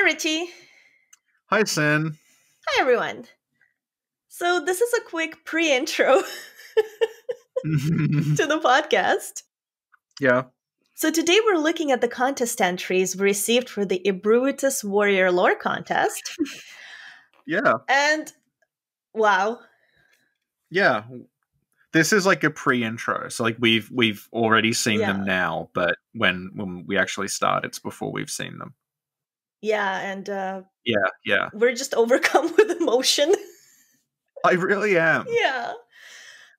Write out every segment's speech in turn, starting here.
Hi, Richie. Hi, Sin. Hi, everyone. So, this is a quick pre intro to the podcast. yeah. So, today we're looking at the contest entries we received for the Ebrooitus Warrior Lore contest. Yeah. And wow, Yeah. This is like a pre-intro. So like we've we've already seen Yeah. them now, but when when we actually start it's before we've seen them. Yeah, and uh, Yeah, yeah. we're just overcome with emotion. I really am. yeah.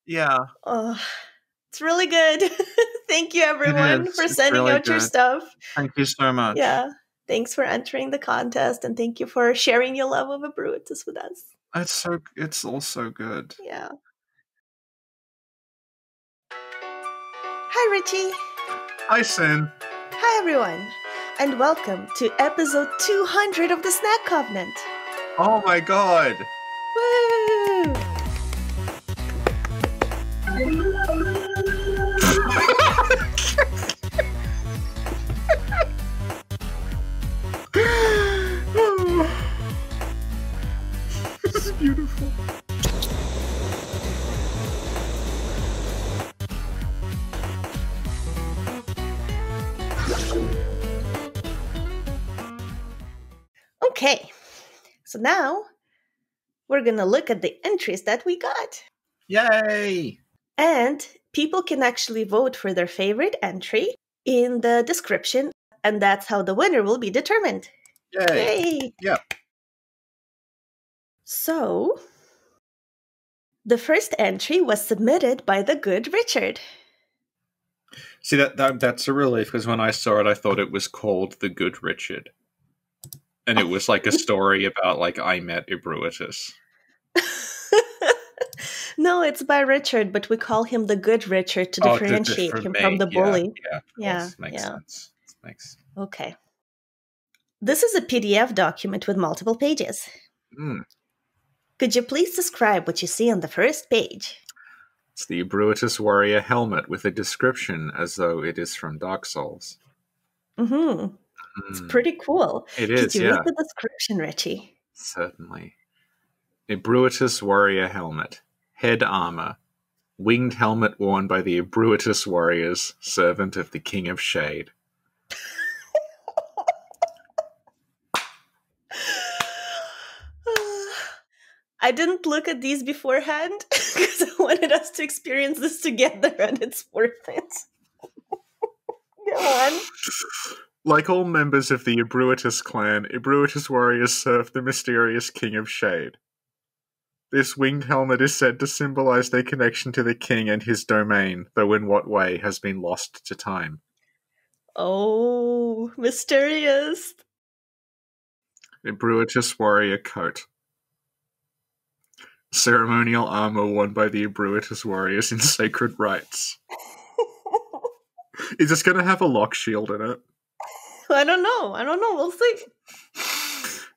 Yeah. Oh, it's really good. Thank you, everyone, for sending really out your stuff. Thank you so much. Yeah. Thanks for entering the contest and thank you for sharing your love of Ebrooitus with us. It's so it's all so good. Yeah. Hi, Richie. Hi, Sin. Hi, everyone. And welcome to episode 200 of the Snack Covenant. Oh my god. Woo! So now we're going to look at the entries that we got. Yay! And people can actually vote for their favorite entry in the description, and that's how the winner will be determined. Yay! Yay! Yeah. So, the first entry was submitted by the good Richard. See that, that that's a relief because when I saw it, I thought it was called The Good Richard, and it was like a story about like I met Ebrooitus. no, it's by Richard, but we call him the good Richard to Oh, differentiate him from the yeah, bully. Yeah, Yeah, course, makes yeah. sense. Makes Okay. This is a PDF document with multiple pages. mm, Could you please describe what you see on the first page? it's the Ebrooitus warrior helmet with a description as though it is from Dark Souls. hmm It's Mm, pretty cool. It is. Did you yeah, read the description, Richie? certainly. A Ebrooitus warrior helmet, head armor, winged helmet worn by the Ebrooitus warriors, servant of the King of Shade. I didn't look at these beforehand because I wanted us to experience this together and it's worth it. Go on. Like all members of the Ebrooitus clan, Ebrooitus warriors serve the mysterious King of Shade. This winged helmet is said to symbolize their connection to the king and his domain, though in what way has been lost to time. Oh, mysterious. Ebrooitus warrior coat. Ceremonial armor worn by the Ebrooitus warriors in sacred rites. Is this going to have a lock shield in it? I don't know. I don't know. We'll see.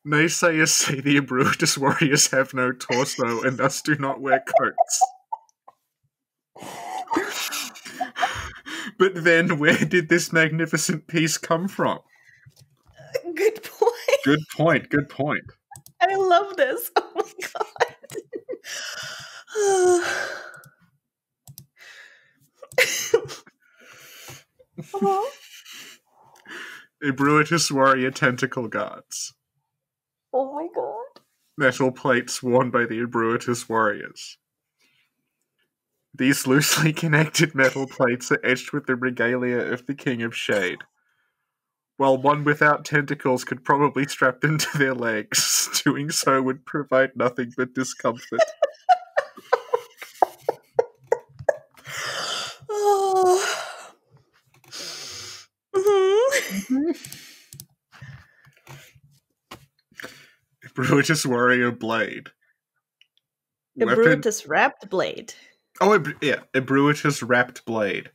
Naysayers say the Ebrooitus warriors have no torso and thus do not wear coats. but then, where did this magnificent piece come from? Good point. Good point, good point. I love this. Oh my god. Uh-huh. Ebrooitus warrior tentacle guards. Oh my god. Metal plates worn by the Ebrooitus warriors. These loosely connected metal plates are etched with the regalia of the King of Shade. While one without tentacles could probably strap them to their legs, doing so would provide nothing but discomfort. Oh. Mhm. Ebrooitus warrior blade. The Weapon- Brutus wrapped blade. Oh, Eb- yeah, Ebrooitus wrapped blade.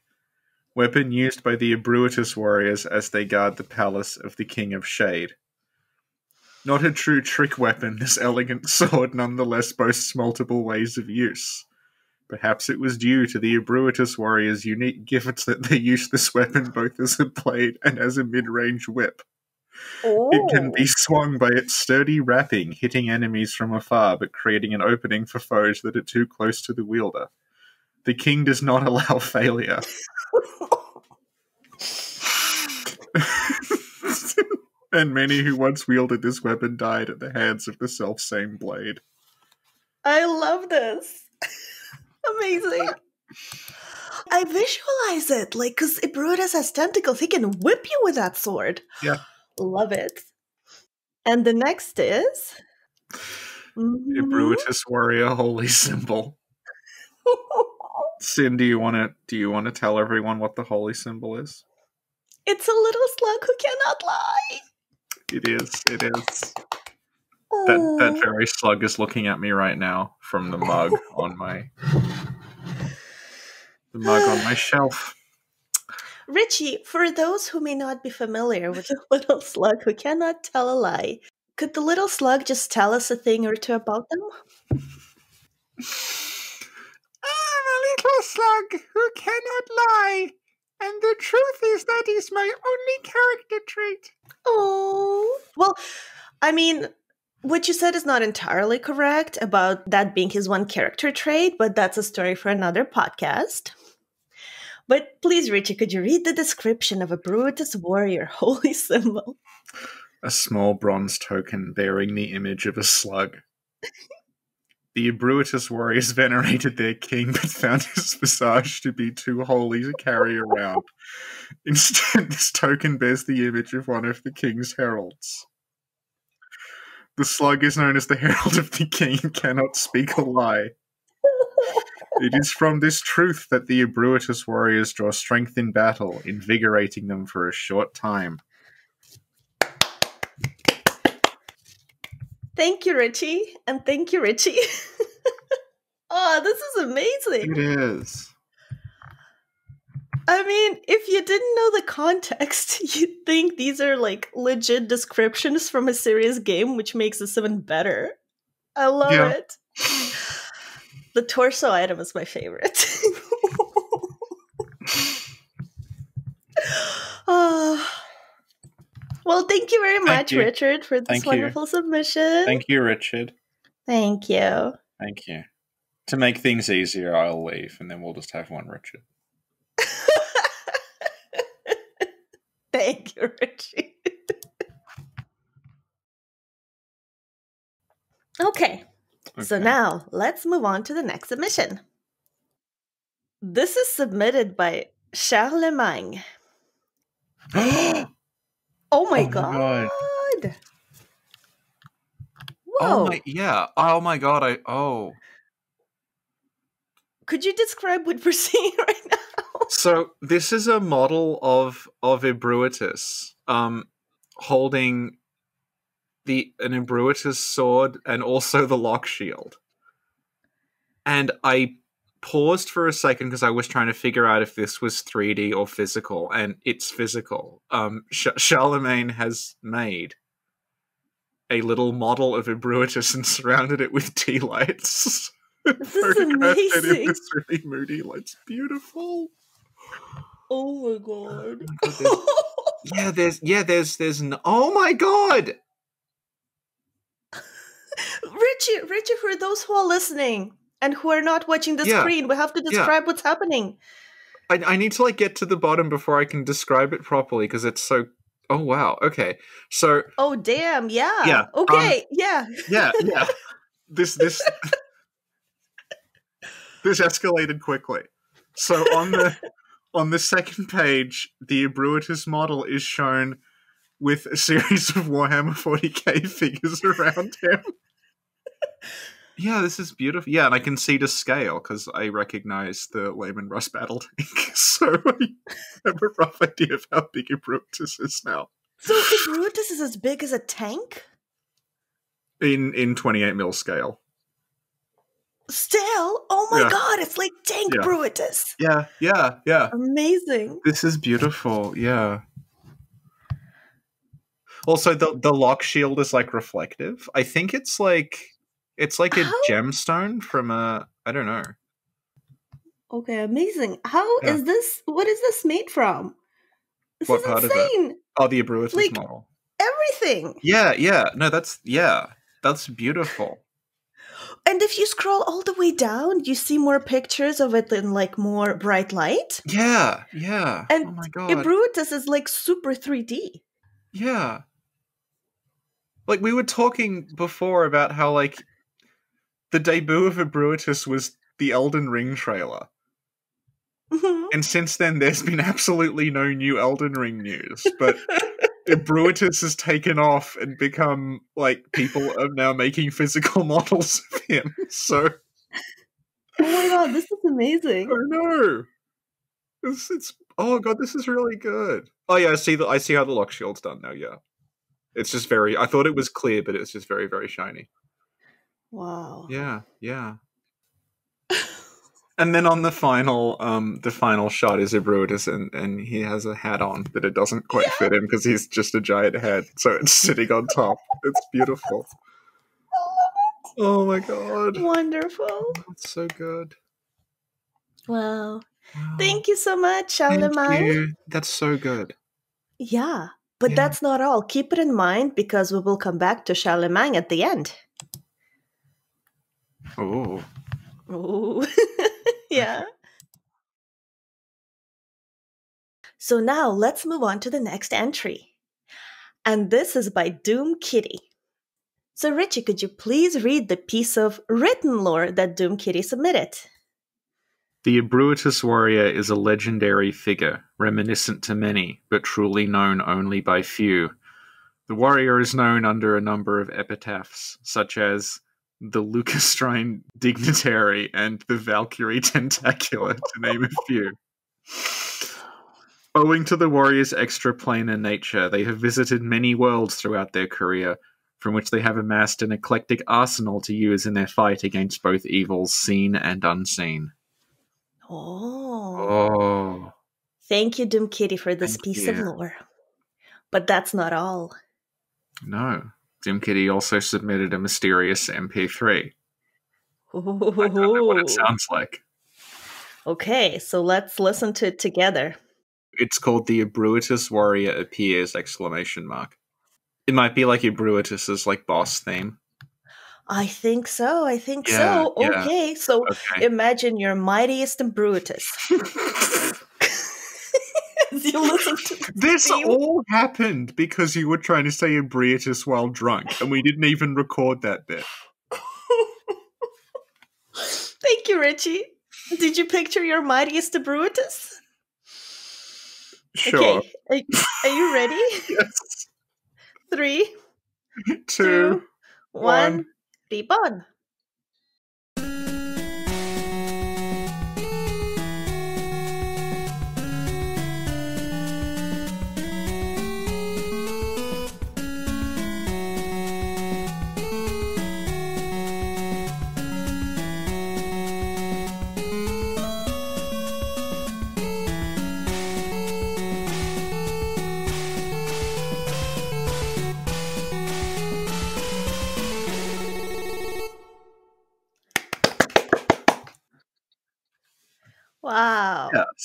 Weapon used by the Ebrooitus warriors as they guard the palace of the King of Shade. Not a true trick weapon, this elegant sword nonetheless boasts multiple ways of use. Perhaps it was due to the Ebrooitus warriors' unique gifts that they use this weapon both as a blade and as a mid range whip. Oh. It can be oh. swung by its sturdy wrapping, hitting enemies from afar but creating an opening for foes that are too close to the wielder. The king does not allow failure. and many who once wielded this weapon died at the hands of the self same blade. I love this. Amazing. I visualize it, like, because Brutus has tentacles. He can whip you with that sword. Yeah. Love it. And the next is. Mhm. Brutus warrior holy symbol. Sin, do you want to do you want to tell everyone what the holy symbol is? it's a little slug who cannot lie. It is. It is. That that Oh. very slug is looking at me right now from the mug on my the mug on my shelf. Richie, for those who may not be familiar with the little slug who cannot tell a lie, could the little slug just tell us a thing or two about them? I'm a little slug who cannot lie, and the truth is that is my only character trait. Oh. Well, I mean, what you said is not entirely correct about that being his one character trait, but that's a story for another podcast. But please, Richie, could you read the description of a Brutus warrior holy symbol? A small bronze token bearing the image of a slug. The Brutus warriors venerated their king, but found his visage to be too holy to carry around. Instead, this token bears the image of one of the king's heralds. The slug is known as the herald of the king and cannot speak or lie. It is from this truth that the Brutus warriors draw strength in battle, invigorating them for a short time. Thank you, Richie. And thank you, Richie. oh, this is amazing. It is. I mean, if you didn't know the context, you'd think these are like legit descriptions from a serious game, which makes this even better. I love Yeah. it. The torso item is my favorite. Ah. well, thank you very much, you. Richard, for this Thank you. wonderful submission. Thank you, Richard. Thank you. Thank you. To make things easier, I'll leave, and then we'll just have one Richard. Thank you, Richie. okay, so now let's move on to the next submission. This is submitted by Charlemagne. oh Oh my Oh my god. God. Whoa. my yeah. Oh my god. I oh. Could you describe what we're seeing right now? So this is a model of of Ebrooitus, um, holding the an Ebrooitus sword and also the lock shield. And I paused for a second because I was trying to figure out if this was 3D or physical, and it's physical. Um, Ch- Charlemagne has made a little model of Ebrooitus and surrounded it with tea lights. This is Photographed it in amazing. this really moody lights. Beautiful. Oh my god. There's- yeah, there's yeah, there's there's oh my god. Richie, Richie, for those who are listening and who are not watching the Yeah. screen, we have to Yeah. describe what's happening. I, I need to like get to the bottom before I can describe it properly because it's so. Oh wow. Okay. So Oh damn, yeah. Yeah, um, Okay, yeah. yeah, yeah. this this this escalated quickly. So on the on the second page, the Ebrooitus model is shown with a series of Warhammer 40k figures around him. Yeah, this is beautiful. Yeah, and I can see the scale because I recognize the Leman Russ battle tank. So I have a rough idea of how big Ebrooitus is now. So if Brutus is as big as a tank? In in 28 mil scale. Still? Oh my Yeah. god, it's like tank Yeah. Brutus. Yeah, yeah, yeah. Amazing. This is beautiful. Yeah. Also, the the lock shield is like reflective. I think it's like it's like a How- gemstone from a I don't know. Okay, amazing. How is Yeah. this what is this made from? This What is part of it? Oh, the Ebrooitus Like- model. everything. Yeah, yeah. No, that's yeah. That's beautiful. And if you scroll all the way down, you see more pictures of it in like more bright light. Yeah, yeah. And oh my god. Ebrooitus is like super 3D. Yeah. Like we were talking before about how like the debut of Ebrooitus was the Elden Ring trailer. Mhm. And since then there's been absolutely no new Elden Ring news. But Ebrooitus has taken off and become like people are now making physical models of him. So oh my god, this is amazing. I know. It's, it's oh god, this is really good. Oh yeah, I see the I see how the lock shield's done now. Yeah, it's just very. I thought it was clear, but it's just very very shiny. Wow. Yeah, yeah. and then on the final, um, the final shot is Ebrooitus, and and he has a hat on, but it doesn't quite fit him because he's just a giant head, so it's sitting on top. It's beautiful. I love it. Oh my god, Wonderful. that's so good. Wow. Wow. Thank you so much, Thank Charlemagne. That's so good. Yeah. But Yeah. that's not all. Keep it in mind because we will come back to Charlemagne at the end. Oh. Oh. yeah. So now let's move on to the next entry. And this is by Doom Kitty. So, Richie, could you please read the piece of written lore that Doom Kitty submitted? The Ebrooitus warrior is a legendary figure, reminiscent to many, but truly known only by few. The warrior is known under a number of epitaphs, such as the Lacustrine Dignitary and the Valkyrie Tentacular, to name a few. Owing to the warrior's extraplanar nature, they have visited many worlds throughout their career, from which they have amassed an eclectic arsenal to use in their fight against both evils seen and unseen. Oh. Oh. Thank you, Doom Kitty, for this Thank piece of lore. But that's not all. No. Doom Kitty also submitted a mysterious MP3. I don't know what it sounds like. Okay, so let's listen to it together. It's called the Ebrooitus Warrior Appears! exclamation mark. It might be like Ebrooitus's like boss theme. I think so. I think Yeah, so. yeah. Okay, so Okay. imagine your mightiest and Brutus. You to this theme. all happened because you were trying to say Ebrooitus while drunk, and we didn't even record that bit. Thank you, Richie. Did you picture your mightiest Brutus? Sure. Okay, are, are you ready? Yes. Three, Two. two, one, one. beep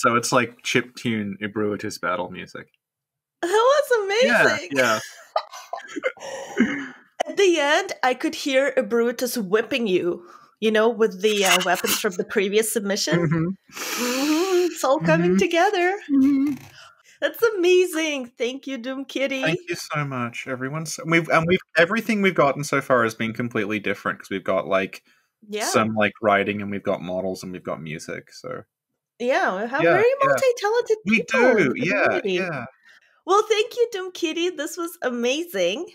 so it's like chip tune Ebrooitus battle music. That was amazing. yeah. At the end, I could hear a Brutus whipping you, you know, with the uh, weapons from the previous submission. Mhm. Mhm, It's all coming Mhm. together. That's amazing. Thank you, Doom Kitty. Thank you so much, everyone. So we've and we've everything we've gotten so far has been completely different because we've got like yeah. some like writing and we've got models and we've got music. So yeah, we have Yeah, very multi-talented we people. in do, yeah, yeah, Well, thank you, Doom Kitty. This was amazing.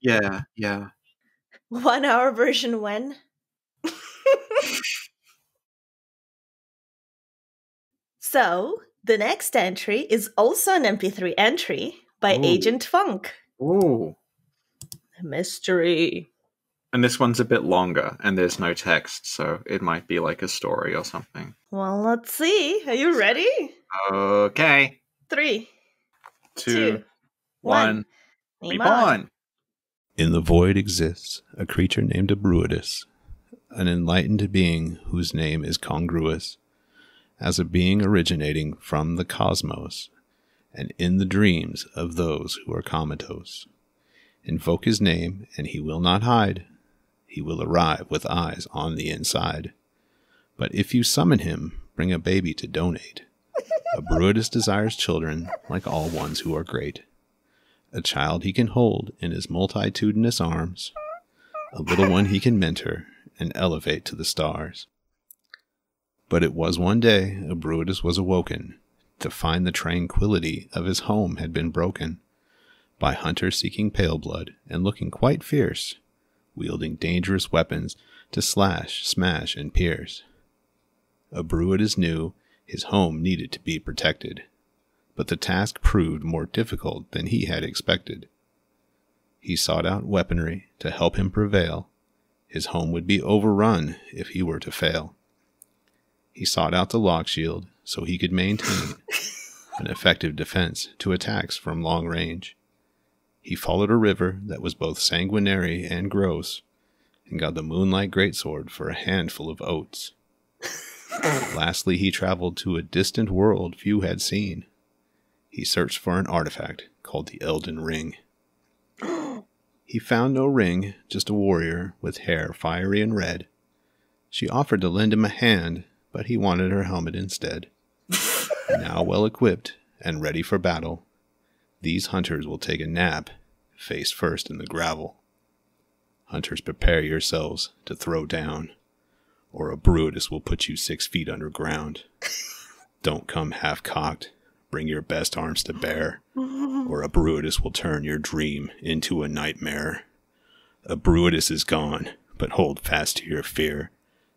yeah, yeah. One hour version when? so, the next entry is also an MP3 entry by Ooh. Agent Funk. Ooh, Mystery. And this one's a bit longer, and there's no text, so it might be like a story or something. Well, let's see. Are you ready? Okay, Three, two, two, one, Name Reap on. on. In the void exists a creature named Ebrooitus, an enlightened being whose name is congruous. As a being originating from the cosmos, and in the dreams of those who are comatose. Invoke his name, and he will not hide. He will arrive with eyes on the inside. But if you summon him, bring a baby to donate. A Bruitus desires children like all ones who are great. A child he can hold in his multitudinous arms, a little one he can mentor and elevate to the stars. But it was one day a Bruitus was awoken to find the tranquility of his home had been broken by hunters seeking pale blood and looking quite fierce, wielding dangerous weapons to slash, smash, and pierce. A Bruitus new, his home needed to be protected, but the task proved more difficult than he had expected. He sought out weaponry to help him prevail. His home would be overrun if he were to fail. He sought out the lock shield so he could maintain an effective defense to attacks from long range. He followed a river that was both sanguinary and gross, and got the moonlight greatsword for a handful of oats. Lastly, he traveled to a distant world few had seen. He searched for an artifact called the Elden Ring. He found no ring, just a warrior with hair fiery and red. She offered to lend him a hand, but he wanted her helmet instead. now well equipped and ready for battle, these hunters will take a nap, face first in the gravel. Hunters, prepare yourselves to throw down, or a Bruitus will put you six feet underground. Don't come half cocked. Bring your best arms to bear, or a Bruitus will turn your dream into a nightmare. A Bruitus is gone, but hold fast to your fear.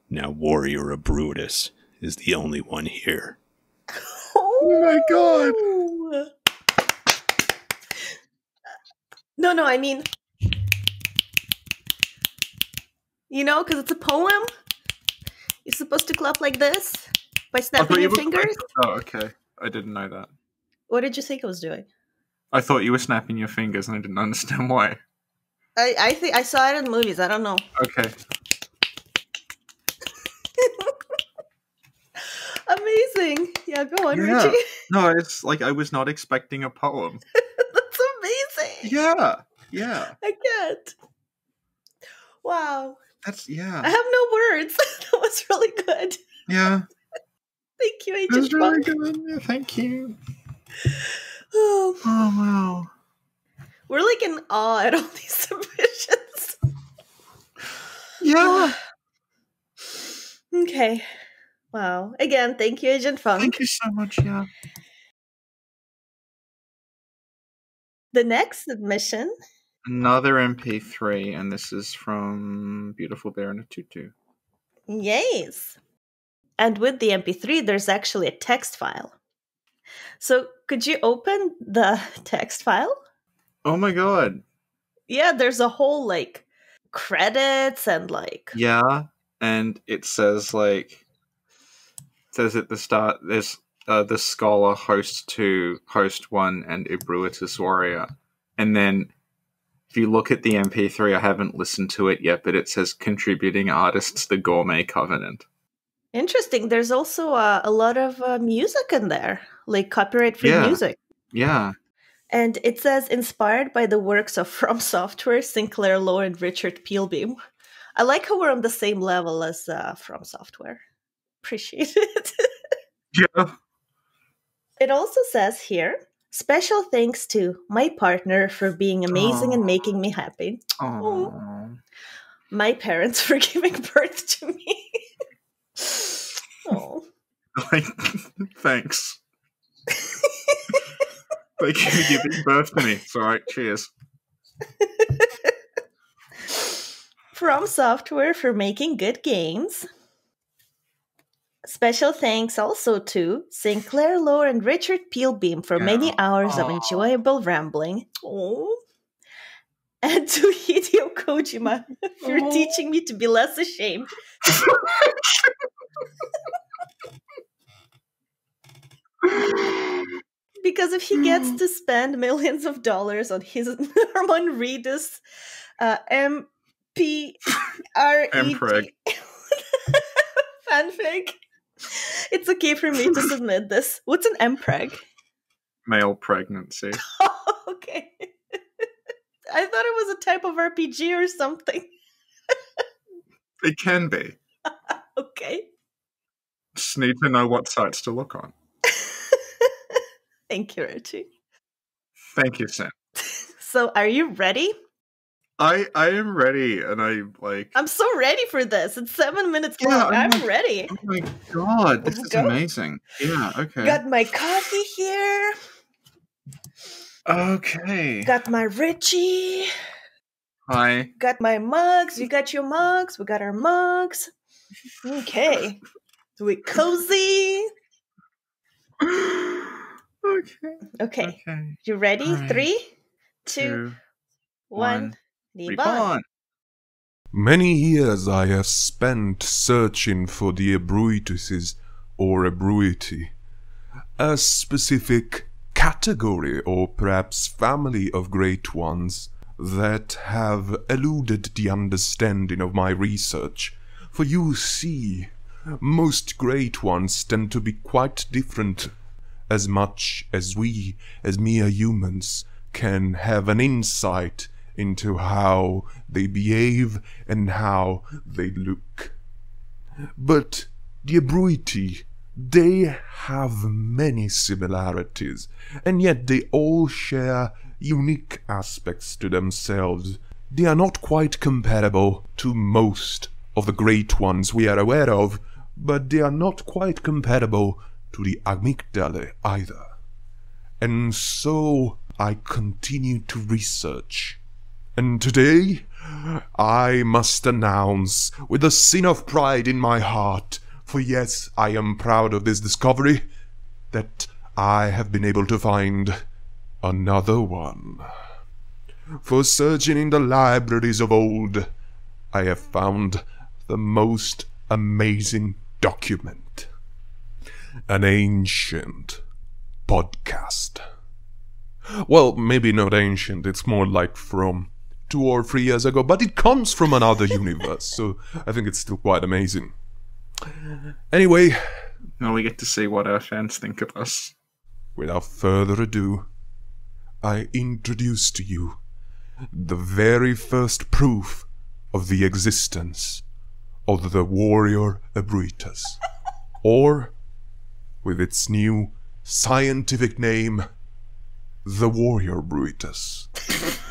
Now, warrior of Bruitus is the only one here. Oh my god! No, no, I mean, you know, because it's a poem. You're supposed to clap like this by snapping you your were- fingers. Oh, okay. I didn't know that. What did you think I was doing? I thought you were snapping your fingers and I didn't understand why. I, I think I saw it in movies. I don't know. Okay. Amazing. Yeah, go on, Yeah. Richie. No, it's like I was not expecting a poem. Yeah. Yeah. I can't. Wow. That's yeah. I have no words. that was really good. Yeah. Thank you, That's Agent really good. Yeah, thank you. Oh, Oh wow. we're like in awe at all these submissions. Yeah. Okay. Wow. Again, thank you, Agent Funk. Thank you so much. Yeah. The next submission. Another MP3, and this is from Beautiful Bear in a Tutu. Yes. And with the MP3, there's actually a text file. So could you open the text file? Oh my god. Yeah, there's a whole like credits and like Yeah, and it says like it says at the start there's uh, the scholar host two, host one, and Ibruitus warrior, and then if you look at the MP3, I haven't listened to it yet, but it says contributing artists, the Gourmet Covenant. interesting. There's also uh, a lot of uh, music in there, like copyright free Yeah. music. Yeah, And it says inspired by the works of From Software, Sinclair Lore, and Richard Peelbeam. I like how we're on the same level as uh, From Software. Appreciate it. yeah. It also says here special thanks to my partner for being amazing and making me happy. Oh, My parents for giving birth to me. oh. like thanks. Thank you for giving birth to me. It's all right. Cheers. From Software for making good games. Special thanks also to Sinclair Lore and Richard Peelbeam for many Yeah. hours of enjoyable rambling. Oh. And to Hideo Kojima for Aw. teaching me to be less ashamed. Because if he gets to spend millions of dollars on his Norman Reedus uh, M P R Mpreg. Fanfic, it's okay for me to submit this. What's an MPreg? male pregnancy. okay. I thought it was a type of RPG or something. It can be. Okay. Just need to know what sites to look on. Thank you, Richie. Thank you, Sam. So, are you ready? I I am ready, and I like. I'm so ready for this. It's seven minutes Yeah, long. I'm I'm like- ready. Oh my god, this Let's is go. amazing. Yeah. Okay. Got my coffee here. okay. Got my Richie. Hi. Got my mugs. You got your mugs. We got our mugs. Okay. So we cozy. okay. Okay. Okay. You ready? Alright. Three, two, Two, one. one. Many years I have spent searching for the Ebrooituses or Ebruiti, a specific category or perhaps family of great ones that have eluded the understanding of my research. For you see, most great ones tend to be quite different as much as we, as mere humans, can have an insight into how they behave and how they look. But the Ebruiti, they have many similarities, and yet they all share unique aspects to themselves. They are not quite comparable to most of the great ones we are aware of, but they are not quite comparable to the amygdala either. And so I continue to research. And today, I must announce, with a sin of pride in my heart, for yes, I am proud of this discovery, that I have been able to find another one. For searching in the libraries of old, I have found the most amazing document. An ancient podcast. Well, maybe not ancient, it's more like from two or three years ago, but it comes from another universe, so I think it's still quite amazing. Anyway, Now we get to see what our fans think of us. without further ado, I introduce to you the very first proof of the existence of the warrior Ebruitas, or, with its new scientific name, the warrior Bruitus.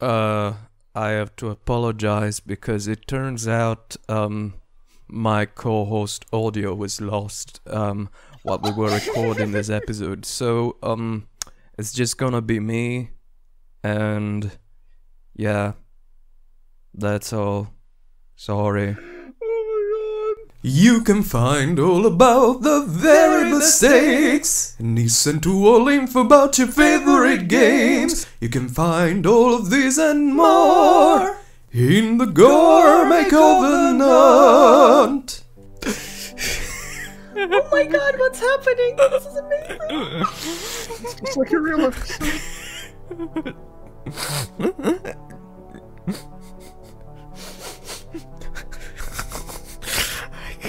Uh, I have to apologize because it turns out um, my co-host audio was lost um, while we were recording this episode. So um, it's just gonna be me, and yeah, that's all. Sorry. You can find all about the very mistakes and listen to all info about your favorite games. You can find all of these and more in the Gourmet Covenant. Oh my god, what's happening? This is amazing. It's like a real I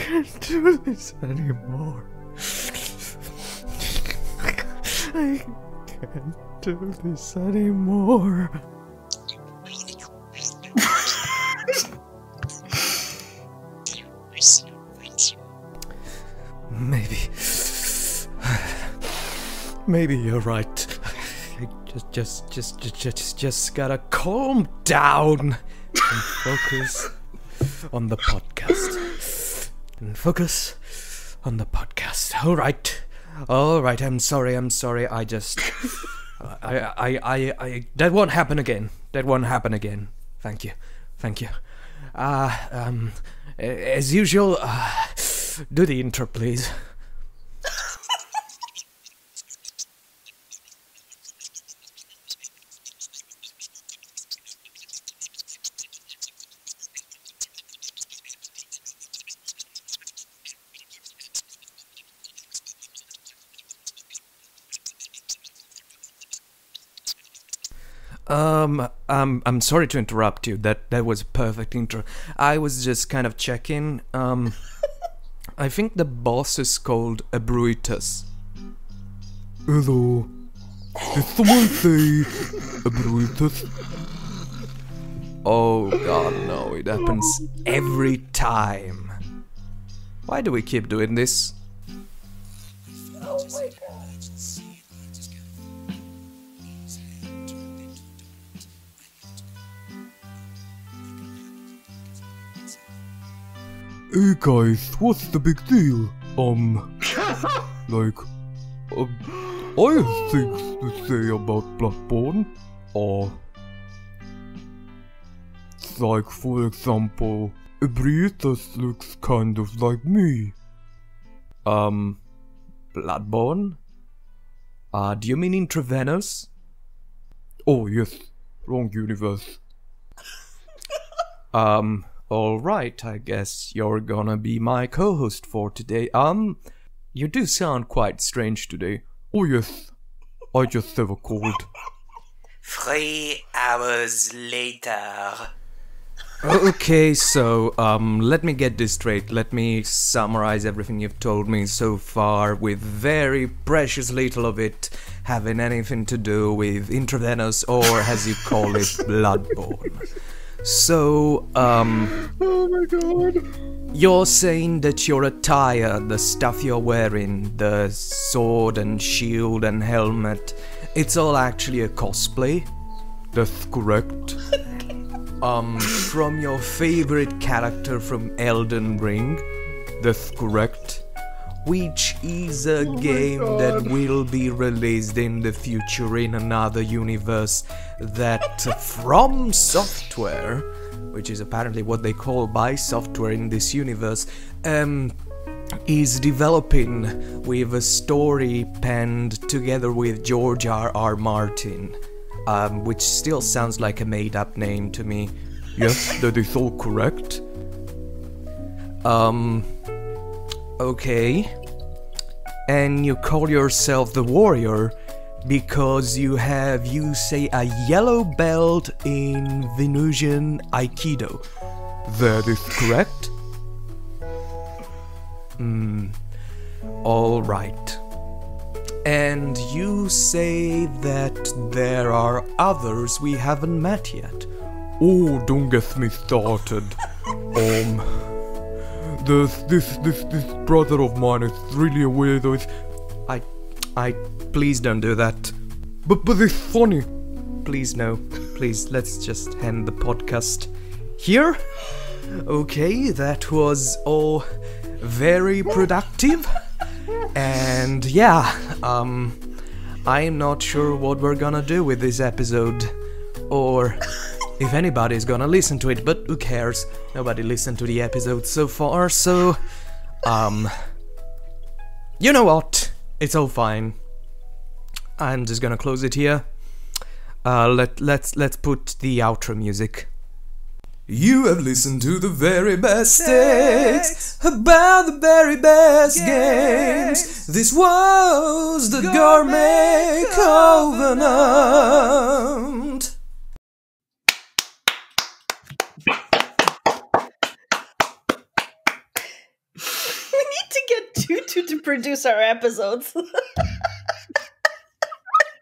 can't do this anymore. I can't do this anymore. Maybe. Maybe you're right. Just, just, just, just, just, just gotta calm down and focus on the podcast. And focus on the podcast. All right, all right. I'm sorry. I'm sorry. I just, I, I, I, I. That won't happen again. That won't happen again. Thank you. Thank you. Uh, um, as usual, uh, do the intro, please. Um, I'm I'm sorry to interrupt you. That that was a perfect intro. I was just kind of checking. Um, I think the boss is called Ebrooitus. Hello. Did someone say Brutus? Oh god, no, it happens every time. Why do we keep doing this? Hey guys, what's the big deal? Um, like, um, I have things to say about Bloodborne. Or, like, for example, Brutus looks kind of like me. Um, Bloodborne? Uh, do you mean intravenous? Oh yes, wrong universe. Um, alright, I guess you're gonna be my co host for today. Um, you do sound quite strange today. Oh yes, I just have a cold. Three hours later. Okay, so um, let me get this straight. Let me summarize everything you've told me so far, with very precious little of it having anything to do with intravenous or, as you call it, bloodborne. So, um, Oh my god. you're saying that your attire, the stuff you're wearing, the sword and shield and helmet, it's all actually a cosplay? That's correct. Um, from your favorite character from Elden Ring, That's correct. Which is a game that will be released in the future in another universe that From Software, which is apparently what they call by software in this universe, um, is developing with a story penned together with George R. R. Martin, um, which still sounds like a made up name to me. Yes, that is all correct. Um. Okay. And you call yourself the warrior because you have, you say, a yellow belt in Venusian Aikido. That is correct. Hmm. Alright. And you say that there are others we haven't met yet. Oh, don't get me started. um, there's this this this brother of mine is really a weirdo. It's, I. I. Please don't do that. but but it's funny. Please, no. Please, let's just end the podcast here. Okay, that was all very productive. And yeah, um, I'm not sure what we're gonna do with this episode. Or if anybody's gonna listen to it, but who cares? Nobody listened to the episode so far, so. Um. You know what? It's all fine. I'm just gonna close it here. Uh, let let's let's put the outro music. You have listened to the very best takes about the very best games. This was the Gourmet Covenant. We need to get to produce our episodes. Oh,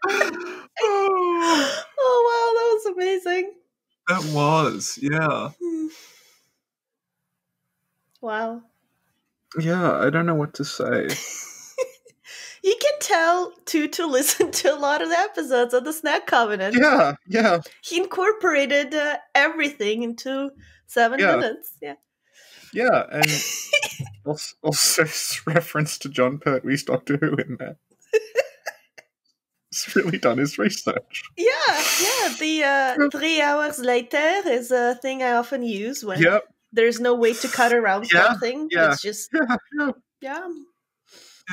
oh wow, that was amazing. that was, yeah. Wow. Yeah, I don't know what to say. You can tell to listen to a lot of the episodes of the Snack Covenant. Yeah, yeah. He incorporated uh, everything into seven Yeah. minutes. Yeah. Yeah, and also, also reference to John Pertwee's Doctor Who in there. He's really done his research. Yeah, yeah. The uh, three hours later is a thing I often use when Yep. there's no way to cut around Yeah, something. yeah. It's just Yeah, yeah, yeah,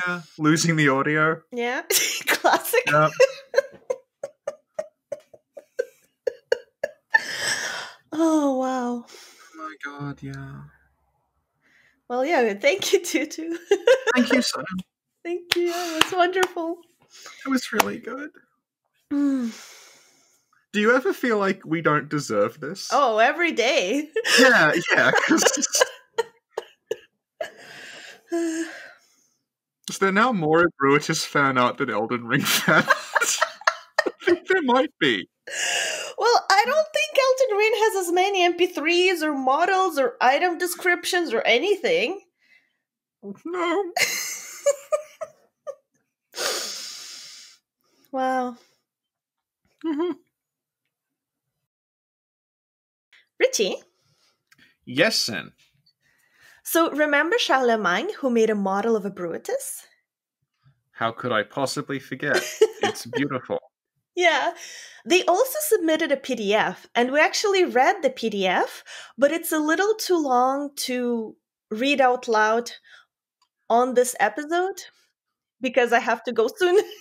yeah. Losing the audio. yeah. Classic. Yeah. Oh wow. Oh my god, yeah. Well, yeah. Thank you, Tutu. Thank you, son. thank you. It was wonderful. It was really good. Mm. Do you ever feel like we don't deserve this? Oh, every day. Yeah, yeah. Is there now more Brutus fan art than Elden Ring fans? I think there might be. Well, I don't think Elden Ring has as many MP3s or models or item descriptions or anything. No. Wow. Mhm. Richie, Yes, Sin. so remember Charlemagne who made a model of a Brutus? How could I possibly forget? It's beautiful. Yeah. They also submitted a PDF, and we actually read the PDF, but it's a little too long to read out loud on this episode because I have to go soon.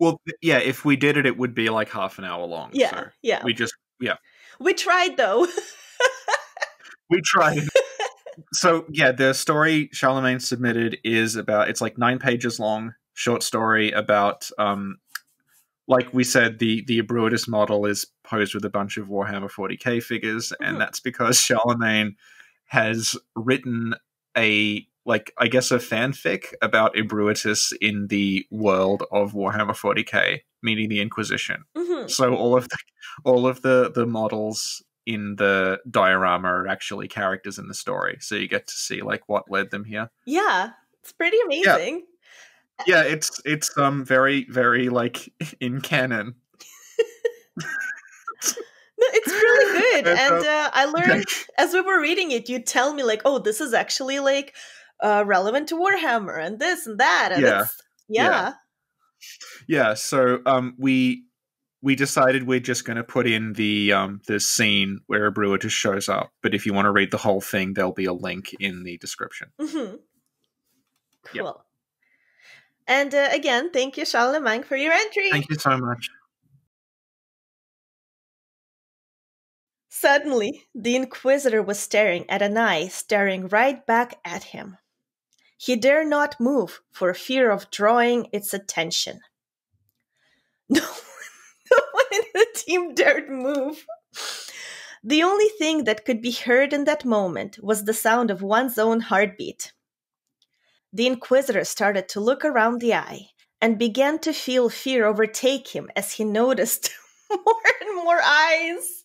Well, yeah, if we did it, it would be like half an hour long. yeah, So yeah. we just, yeah, We tried though. we tried. so, yeah, the story Charlemagne submitted is about, it's like nine pages long, short story about, um, like we said, the, the Brutus model is posed with a bunch of Warhammer 40k figures, Mhm. and that's because Charlemagne has written a like I guess a fanfic about Ebrooitus in the world of Warhammer 40k, meaning the Inquisition. Mhm. So all of the all of the the models in the diorama are actually characters in the story. So you get to see like what led them here. Yeah, it's pretty amazing. Yeah, it's it's um very very like in canon. No, it's really good. And, uh, I learned as we were reading it, you tell me like, "Oh, this is actually like uh, relevant to Warhammer and this and that." And Yeah. yeah. Yeah. Yeah, so um we we decided we're just going to put in the um the scene where Ebrooitus just shows up, but if you want to read the whole thing, there'll be a link in the description. Mhm. Yep. Cool. And uh, again, thank you, Charlemagne, for your entry. Thank you so much. Suddenly, the Inquisitor was staring at an eye staring right back at him. He dare not move for fear of drawing its attention. No, no one in the team dared move. The only thing that could be heard in that moment was the sound of one's own heartbeat. The Inquisitor started to look around the eye and began to feel fear overtake him as he noticed more and more eyes.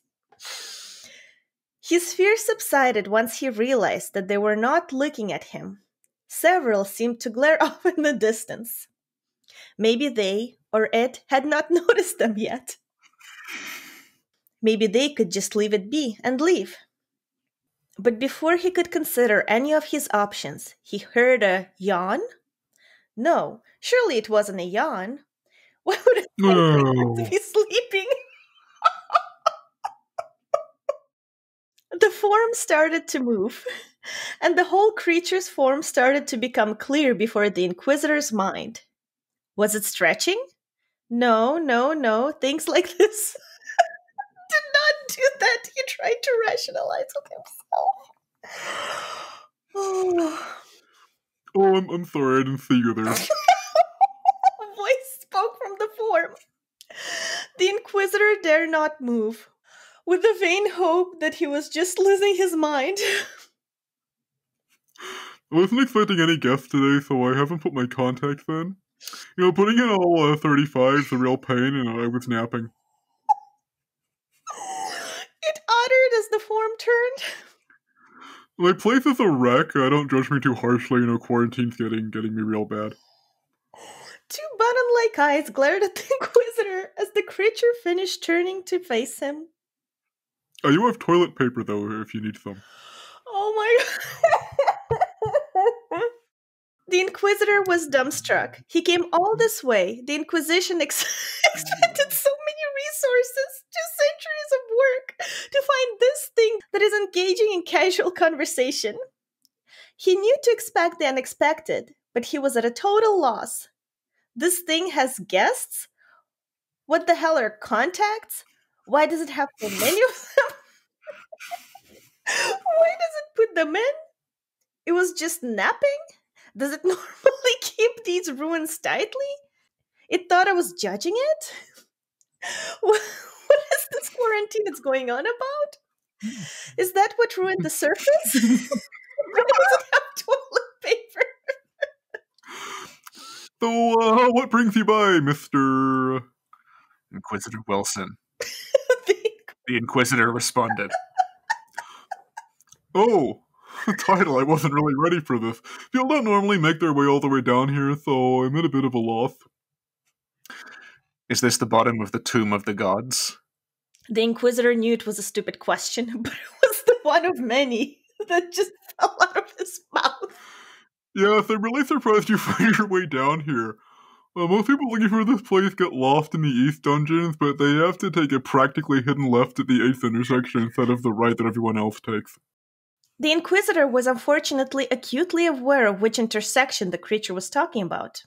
His fear subsided once he realized that they were not looking at him. Several seemed to glare off in the distance. Maybe they or it had not noticed them yet. Maybe they could just leave it be and leave. But before he could consider any of his options, he heard a yawn. No, surely it wasn't a yawn. Why would it No. be sleeping? the form started to move, and the whole creature's form started to become clear before the Inquisitor's mind. Was it stretching? No, no, no. Things like this do that. He tried to rationalize with himself. Oh. Oh, I'm, I'm sorry, I didn't see you there. A voice spoke from the form. The Inquisitor dare not move, with the vain hope that he was just losing his mind. I wasn't expecting any guests today, so I haven't put my contacts in. You know, putting in all uh, 35 is a real pain, and I was napping. It uttered as the form turned. My place is a wreck. Uh, don't judge me too harshly. You know, quarantine's getting getting me real bad. Two button-like eyes glared at the Inquisitor as the creature finished turning to face him. Uh, you have toilet paper though, if you need some. Oh my god. the Inquisitor was dumbstruck. He came all this way. The Inquisition ex- expended so resources, two centuries of work, to find this thing that is engaging in casual conversation. He knew to expect the unexpected, but he was at a total loss. This thing has guests? What the hell are contacts? Why does it have so many of them? Why does it put them in? It was just napping? Does it normally keep these ruins tightly? It thought I was judging it? What is this quarantine that's going on about? Is that what ruined the surface? Why does it have toilet paper? So, uh, what brings you by, Mister Inquisitor Wilson? The Inquisitor responded. oh, title. I wasn't really ready for this. People don't normally make their way all the way down here, so I'm at a bit of a loss. Is this the bottom of the Tomb of the Gods? The Inquisitor knew it was a stupid question, but it was the one of many that just fell out of his mouth. Yes, I'm really surprised you find your way down here. Uh, most people looking for this place get lost in the east dungeons, but they have to take a practically hidden left at the eighth intersection instead of the right that everyone else takes. The Inquisitor was unfortunately acutely aware of which intersection the creature was talking about,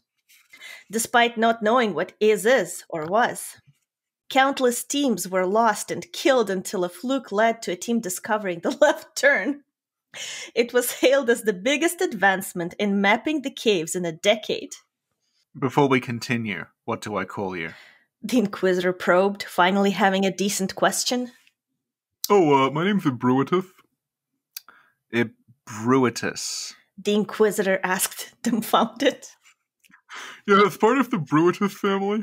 despite not knowing what is is or was. Countless teams were lost and killed until a fluke led to a team discovering the left turn. It was hailed as the biggest advancement in mapping the caves in a decade. Before we continue, what do I call you? The Inquisitor probed, finally having a decent question. Oh, uh, my name's Ebrooitus. Ebrooitus. The Inquisitor asked, dumbfounded. Yeah, it's part of the Bruitus family.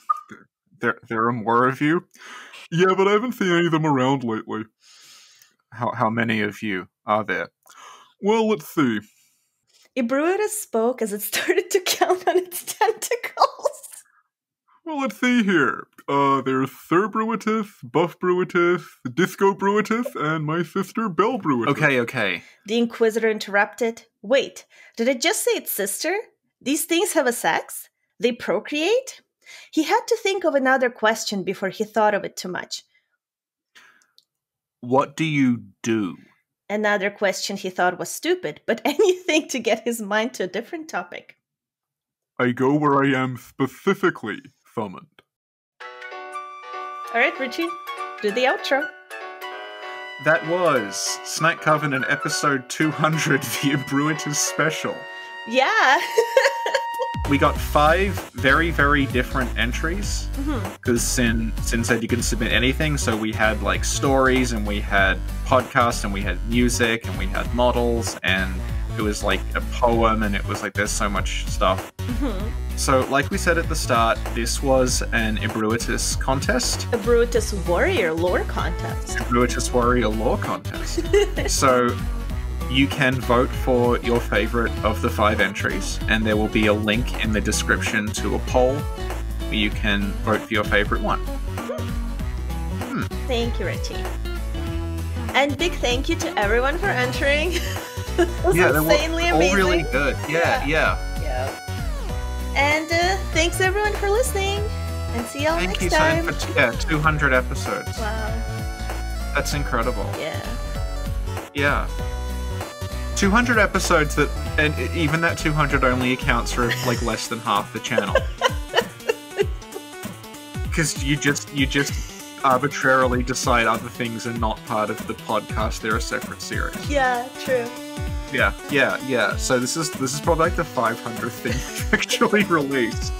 there, there are more of you. Yeah, but I haven't seen any of them around lately. How how many of you are there? Well, let's see. Ebrooitus spoke as it started to count on its tentacles. Well, let's see here. Uh, there's Sir Bruitus, Buff Bruitus, Disco Bruitus, and my sister Belle Bruitus. Okay, okay. The Inquisitor interrupted. Wait, did I just say its sister? These things have a sex? They procreate? He had to think of another question before he thought of it too much. What do you do? Another question he thought was stupid, but anything to get his mind to a different topic. I go where I am specifically summoned. All right, Richie, do the outro. That was Snack Covenant episode 200, the Ebrooitus special. Yeah. We got five very, very different entries Mhm. because Sin Sin said you can submit anything. So we had like stories, and we had podcasts, and we had music, and we had models, and it was like a poem, and it was like there's so much stuff. Mhm. So, like we said at the start, this was an Ebrooitus contest, Ebrooitus Warrior lore contest. Ebrooitus Warrior lore contest. so you can vote for your favorite of the five entries, and there will be a link in the description to a poll where you can vote for your favorite one. Thank you, Richie. And big thank you to everyone for entering. yeah, they were insanely all amazing. really good. Yeah, yeah. Yeah. And uh, thanks everyone for listening. And see y'all Thank next you, time. Sam, for yeah, 200 episodes. wow. That's incredible. Yeah. Yeah. 200 episodes that, and even that 200 only accounts for like less than half the channel. Because you just you just arbitrarily decide other things are not part of the podcast; they're a separate series. Yeah, true. Yeah, yeah, yeah. So this is this is probably like the 500th thing actually released.